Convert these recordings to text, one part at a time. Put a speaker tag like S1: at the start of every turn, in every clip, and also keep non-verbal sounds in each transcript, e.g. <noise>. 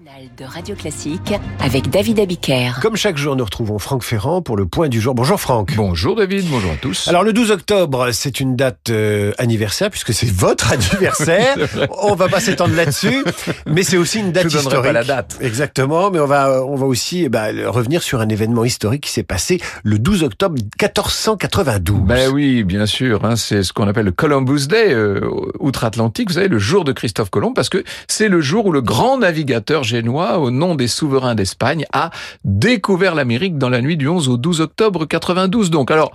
S1: matinale de Radio Classique avec David Abiker.
S2: Comme chaque jour, nous retrouvons Franck Ferrand pour le point du jour. Bonjour Franck.
S3: Bonjour David, bonjour à tous.
S2: Alors le 12 octobre, c'est une date euh, anniversaire puisque c'est votre <laughs> anniversaire. on va pas s'étendre là-dessus, mais c'est aussi une date
S3: Je
S2: historique.
S3: pas la date.
S2: Exactement, mais on va on va aussi eh ben, revenir sur un événement historique qui s'est passé le 12 octobre 1492.
S3: Ben oui, bien sûr, hein, c'est ce qu'on appelle le Columbus Day euh, outre-Atlantique, vous savez, le jour de Christophe Colomb, parce que c'est le jour où le grand navigateur génois, au nom des souverains d'Espagne, a découvert l'Amérique dans la nuit du 11 au 12 octobre 92. Donc alors,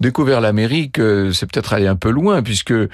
S3: découvert l'Amérique, euh, c'est peut-être aller un peu loin, puisque euh,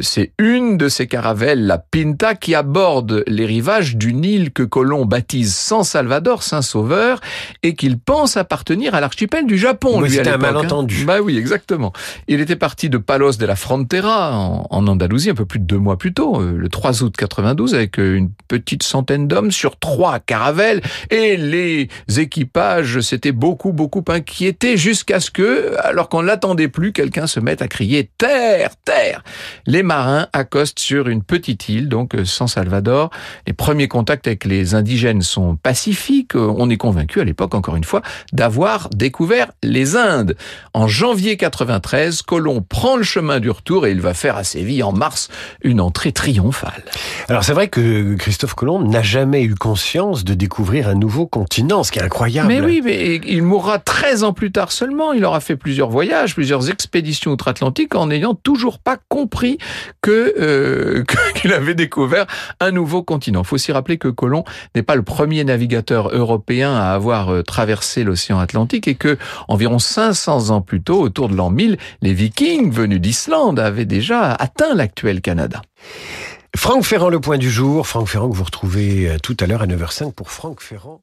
S3: c'est une de ces caravelles, la Pinta, qui aborde les rivages d'une île que Colomb baptise San Salvador, Saint-Sauveur, et qu'il pense appartenir à l'archipel du Japon.
S2: Oui, c'était un
S3: hein.
S2: malentendu.
S3: Bah oui, exactement. Il était parti de Palos de la Frontera, en, en Andalousie, un peu plus de deux mois plus tôt, euh, le 3 août 92, avec une petite centaine d'hommes sur trois caravelles, et les équipages s'étaient beaucoup, beaucoup inquiétés jusqu'à ce que, alors qu'on l'attendait plus, quelqu'un se mette à crier terre, terre. Les marins accostent sur une petite île, donc euh, San Salvador. Les premiers contacts avec les indigènes sont pacifiques. Euh, On est convaincu à l'époque, encore une fois, d'avoir découvert les Indes. En janvier 93, Colomb prend le chemin du retour et il va faire à Séville en mars une entrée triomphale.
S2: Alors c'est vrai que Christophe Colomb n'a jamais eu conscience de découvrir un nouveau continent, ce qui est incroyable.
S3: Mais oui, mais il mourra 13 ans plus tard seulement. Il aura fait plusieurs voyages, plusieurs expéditions outre-Atlantique en n'ayant toujours pas compris que euh, <laughs> qu'il avait découvert un nouveau continent. Il faut aussi rappeler que Colomb n'est pas le premier navigateur européen à avoir euh, traversé l'océan Atlantique et que environ 500 ans plus tôt, autour de l'an 1000, les Vikings venus d'Islande avaient déjà atteint l'actuel Canada.
S2: Franck Ferrand, le point du jour. Franck Ferrand que vous retrouvez euh, tout à l'heure à 9h05 pour Franck Ferrand.